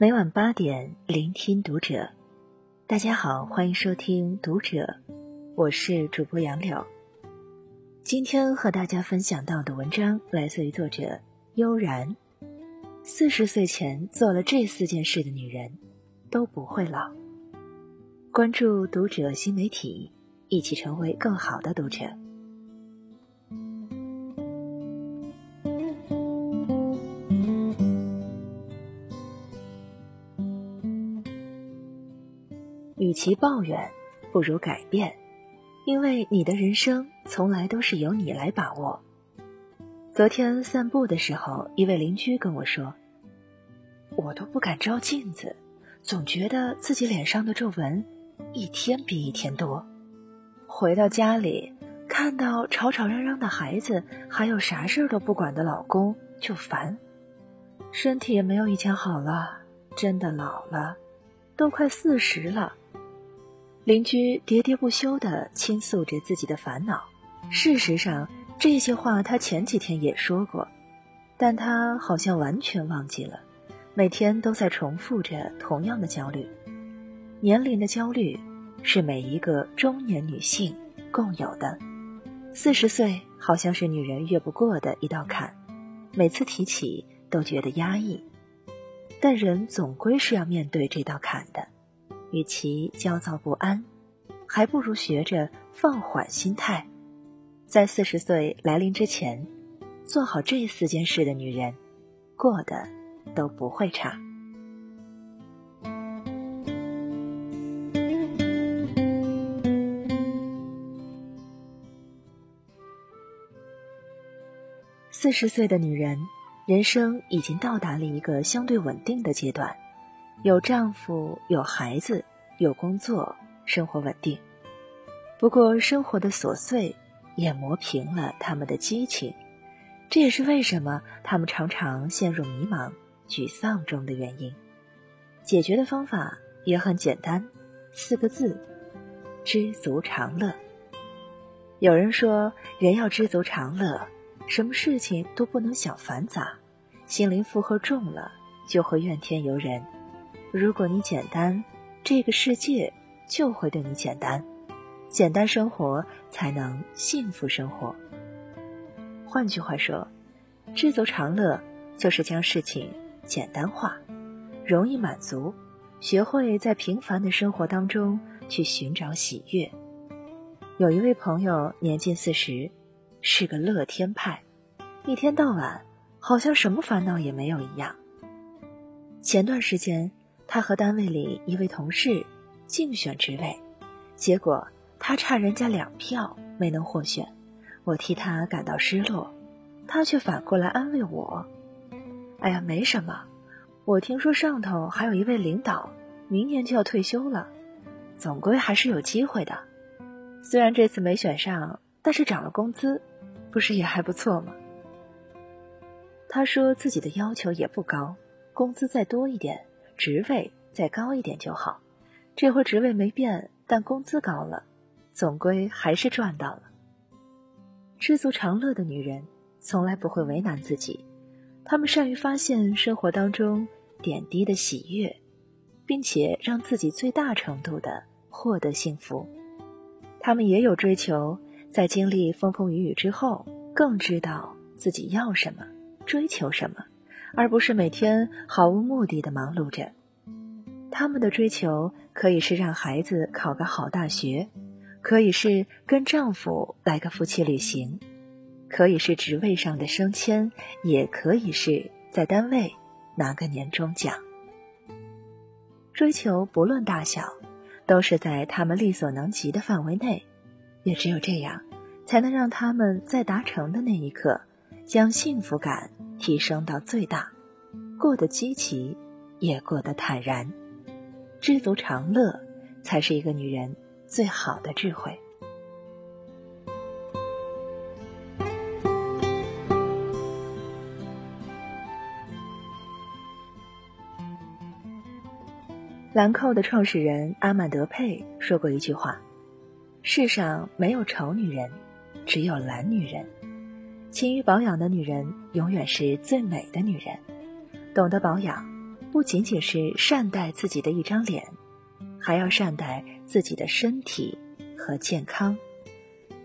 每晚八点，聆听读者。大家好，欢迎收听读者，我是主播杨柳。今天和大家分享到的文章来自于作者悠然。四十岁前做了这四件事的女人，都不会老。关注读者新媒体，一起成为更好的读者。与其抱怨，不如改变，因为你的人生从来都是由你来把握。昨天散步的时候，一位邻居跟我说：“我都不敢照镜子，总觉得自己脸上的皱纹一天比一天多。回到家里，看到吵吵嚷嚷的孩子，还有啥事儿都不管的老公，就烦。身体也没有以前好了，真的老了，都快四十了。”邻居喋喋不休地倾诉着自己的烦恼。事实上，这些话他前几天也说过，但他好像完全忘记了。每天都在重复着同样的焦虑。年龄的焦虑是每一个中年女性共有的。四十岁好像是女人越不过的一道坎，每次提起都觉得压抑。但人总归是要面对这道坎的。与其焦躁不安，还不如学着放缓心态，在四十岁来临之前，做好这四件事的女人，过得都不会差。四十岁的女人，人生已经到达了一个相对稳定的阶段。有丈夫，有孩子，有工作，生活稳定。不过，生活的琐碎也磨平了他们的激情，这也是为什么他们常常陷入迷茫、沮丧中的原因。解决的方法也很简单，四个字：知足常乐。有人说，人要知足常乐，什么事情都不能想繁杂，心灵负荷重了，就会怨天尤人。如果你简单，这个世界就会对你简单。简单生活才能幸福生活。换句话说，知足常乐就是将事情简单化，容易满足，学会在平凡的生活当中去寻找喜悦。有一位朋友年近四十，是个乐天派，一天到晚好像什么烦恼也没有一样。前段时间。他和单位里一位同事竞选职位，结果他差人家两票没能获选，我替他感到失落，他却反过来安慰我：“哎呀，没什么，我听说上头还有一位领导明年就要退休了，总归还是有机会的。虽然这次没选上，但是涨了工资，不是也还不错吗？”他说自己的要求也不高，工资再多一点。职位再高一点就好，这会职位没变，但工资高了，总归还是赚到了。知足常乐的女人从来不会为难自己，她们善于发现生活当中点滴的喜悦，并且让自己最大程度的获得幸福。她们也有追求，在经历风风雨雨之后，更知道自己要什么，追求什么。而不是每天毫无目的的忙碌着，他们的追求可以是让孩子考个好大学，可以是跟丈夫来个夫妻旅行，可以是职位上的升迁，也可以是在单位拿个年终奖。追求不论大小，都是在他们力所能及的范围内，也只有这样，才能让他们在达成的那一刻，将幸福感。提升到最大，过得积极，也过得坦然，知足常乐，才是一个女人最好的智慧。兰蔻的创始人阿曼德佩说过一句话：“世上没有丑女人，只有懒女人。”勤于保养的女人永远是最美的女人。懂得保养，不仅仅是善待自己的一张脸，还要善待自己的身体和健康。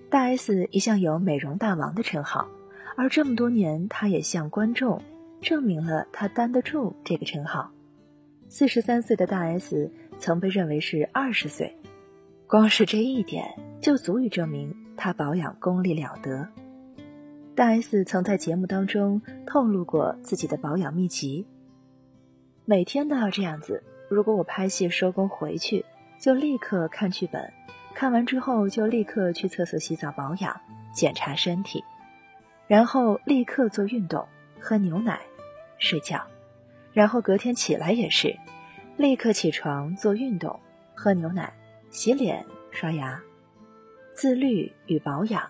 大 S 一向有“美容大王”的称号，而这么多年，她也向观众证明了她担得住这个称号。四十三岁的大 S 曾被认为是二十岁，光是这一点就足以证明她保养功力了得。大 S 曾在节目当中透露过自己的保养秘籍：每天都要这样子，如果我拍戏收工回去，就立刻看剧本。看完之后就立刻去厕所洗澡保养检查身体，然后立刻做运动喝牛奶睡觉，然后隔天起来也是立刻起床做运动喝牛奶洗脸刷牙，自律与保养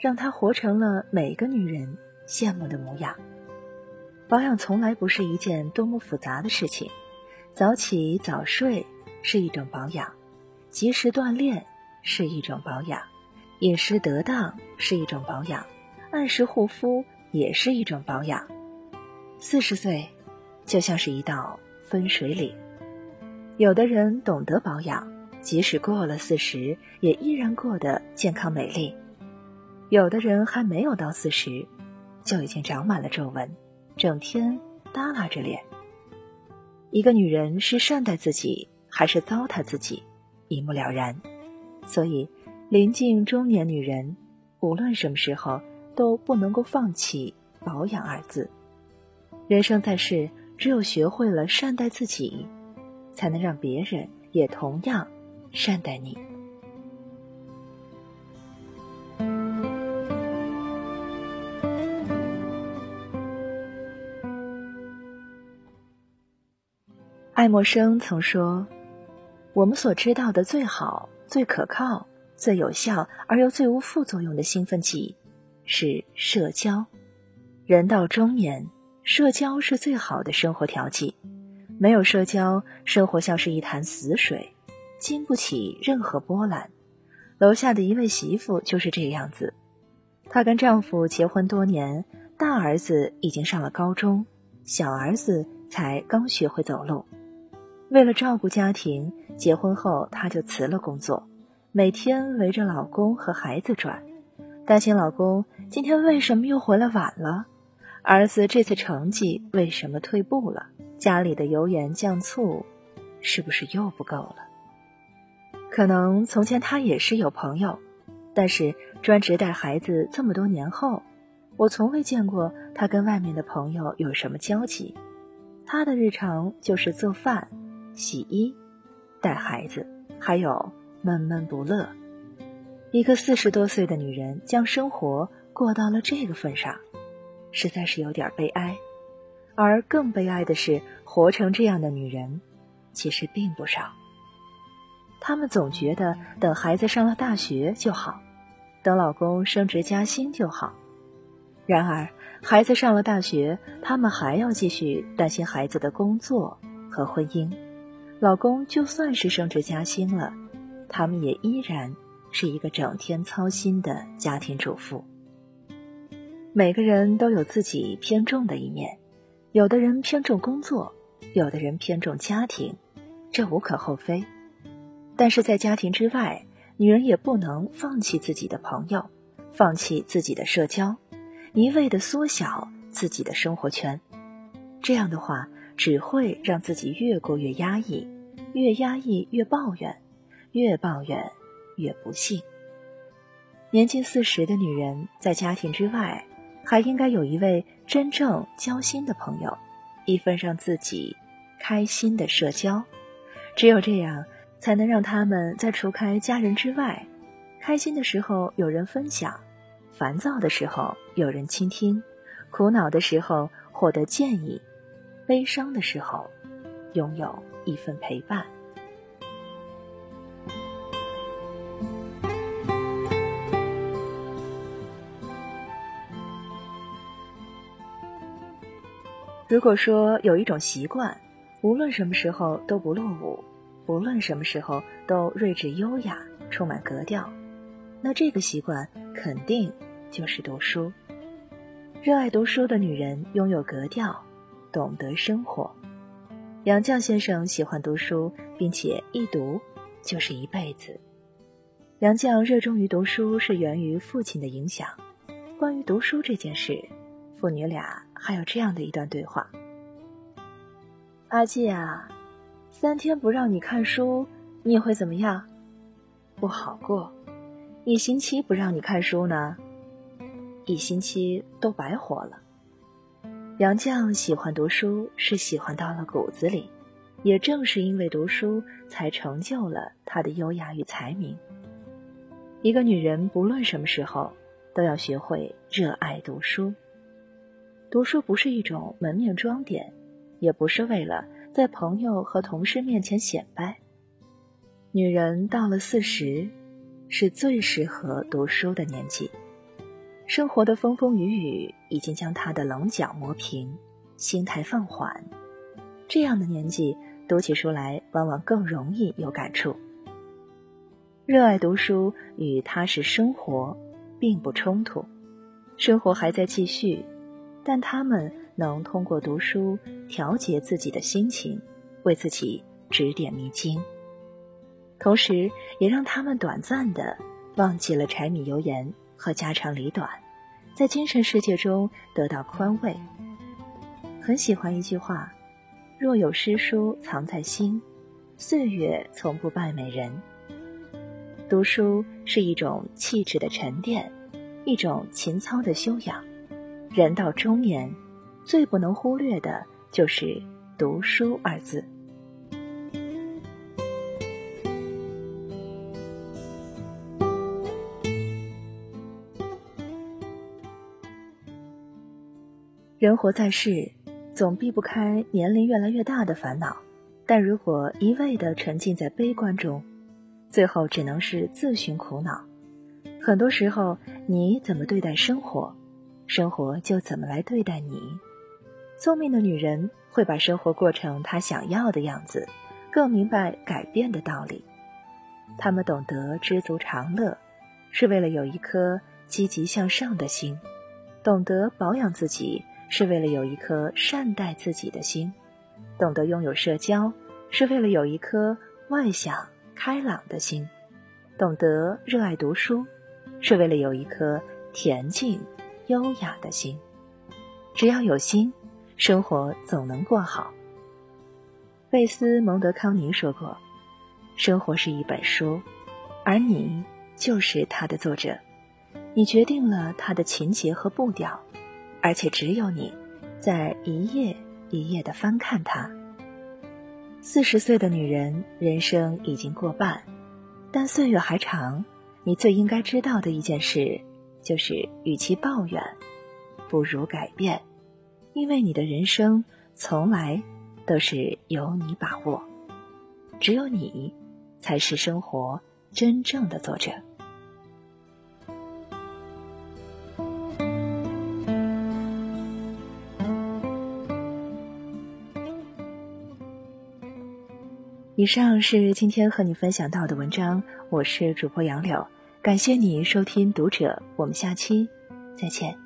让她活成了每个女人羡慕的模样。保养从来不是一件多么复杂的事情，早起早睡是一种保养，及时锻炼。是一种保养，饮食得当是一种保养，按时护肤也是一种保养。四十岁，就像是一道分水岭。有的人懂得保养，即使过了四十，也依然过得健康美丽；有的人还没有到四十，就已经长满了皱纹，整天耷拉着脸。一个女人是善待自己，还是糟蹋自己，一目了然。所以，临近中年女人，无论什么时候都不能够放弃“保养”二字。人生在世，只有学会了善待自己，才能让别人也同样善待你。爱默生曾说：“我们所知道的最好。”最可靠、最有效而又最无副作用的兴奋剂是社交。人到中年，社交是最好的生活调剂。没有社交，生活像是一潭死水，经不起任何波澜。楼下的一位媳妇就是这样子。她跟丈夫结婚多年，大儿子已经上了高中，小儿子才刚学会走路。为了照顾家庭，结婚后她就辞了工作，每天围着老公和孩子转，担心老公今天为什么又回来晚了，儿子这次成绩为什么退步了，家里的油盐酱醋是不是又不够了？可能从前她也是有朋友，但是专职带孩子这么多年后，我从未见过她跟外面的朋友有什么交集。她的日常就是做饭。洗衣、带孩子，还有闷闷不乐。一个四十多岁的女人将生活过到了这个份上，实在是有点悲哀。而更悲哀的是，活成这样的女人其实并不少。她们总觉得等孩子上了大学就好，等老公升职加薪就好。然而，孩子上了大学，她们还要继续担心孩子的工作和婚姻。老公就算是升职加薪了，他们也依然是一个整天操心的家庭主妇。每个人都有自己偏重的一面，有的人偏重工作，有的人偏重家庭，这无可厚非。但是在家庭之外，女人也不能放弃自己的朋友，放弃自己的社交，一味的缩小自己的生活圈。这样的话。只会让自己越过越压抑，越压抑越抱怨，越抱怨越不幸。年近四十的女人在家庭之外，还应该有一位真正交心的朋友，一份让自己开心的社交。只有这样，才能让他们在除开家人之外，开心的时候有人分享，烦躁的时候有人倾听，苦恼的时候获得建议。悲伤的时候，拥有一份陪伴。如果说有一种习惯，无论什么时候都不落伍，无论什么时候都睿智优雅、充满格调，那这个习惯肯定就是读书。热爱读书的女人拥有格调。懂得生活，杨绛先生喜欢读书，并且一读就是一辈子。杨绛热衷于读书是源于父亲的影响。关于读书这件事，父女俩还有这样的一段对话：“阿季啊，三天不让你看书，你会怎么样？不好过。一星期不让你看书呢，一星期都白活了。”杨绛喜欢读书，是喜欢到了骨子里，也正是因为读书，才成就了他的优雅与才名。一个女人不论什么时候，都要学会热爱读书。读书不是一种门面装点，也不是为了在朋友和同事面前显摆。女人到了四十，是最适合读书的年纪。生活的风风雨雨已经将他的棱角磨平，心态放缓。这样的年纪读起书来，往往更容易有感触。热爱读书与踏实生活并不冲突，生活还在继续，但他们能通过读书调节自己的心情，为自己指点迷津，同时也让他们短暂的忘记了柴米油盐。和家长里短，在精神世界中得到宽慰。很喜欢一句话：“若有诗书藏在心，岁月从不败美人。”读书是一种气质的沉淀，一种情操的修养。人到中年，最不能忽略的就是“读书”二字。人活在世，总避不开年龄越来越大的烦恼。但如果一味的沉浸在悲观中，最后只能是自寻苦恼。很多时候，你怎么对待生活，生活就怎么来对待你。聪明的女人会把生活过成她想要的样子，更明白改变的道理。她们懂得知足常乐，是为了有一颗积极向上的心；懂得保养自己。是为了有一颗善待自己的心，懂得拥有社交，是为了有一颗外向开朗的心，懂得热爱读书，是为了有一颗恬静优雅的心。只要有心，生活总能过好。贝斯蒙德康尼说过：“生活是一本书，而你就是它的作者，你决定了它的情节和步调。”而且只有你，在一页一页的翻看它。四十岁的女人，人生已经过半，但岁月还长。你最应该知道的一件事，就是与其抱怨，不如改变，因为你的人生从来都是由你把握，只有你，才是生活真正的作者。以上是今天和你分享到的文章，我是主播杨柳，感谢你收听读者，我们下期再见。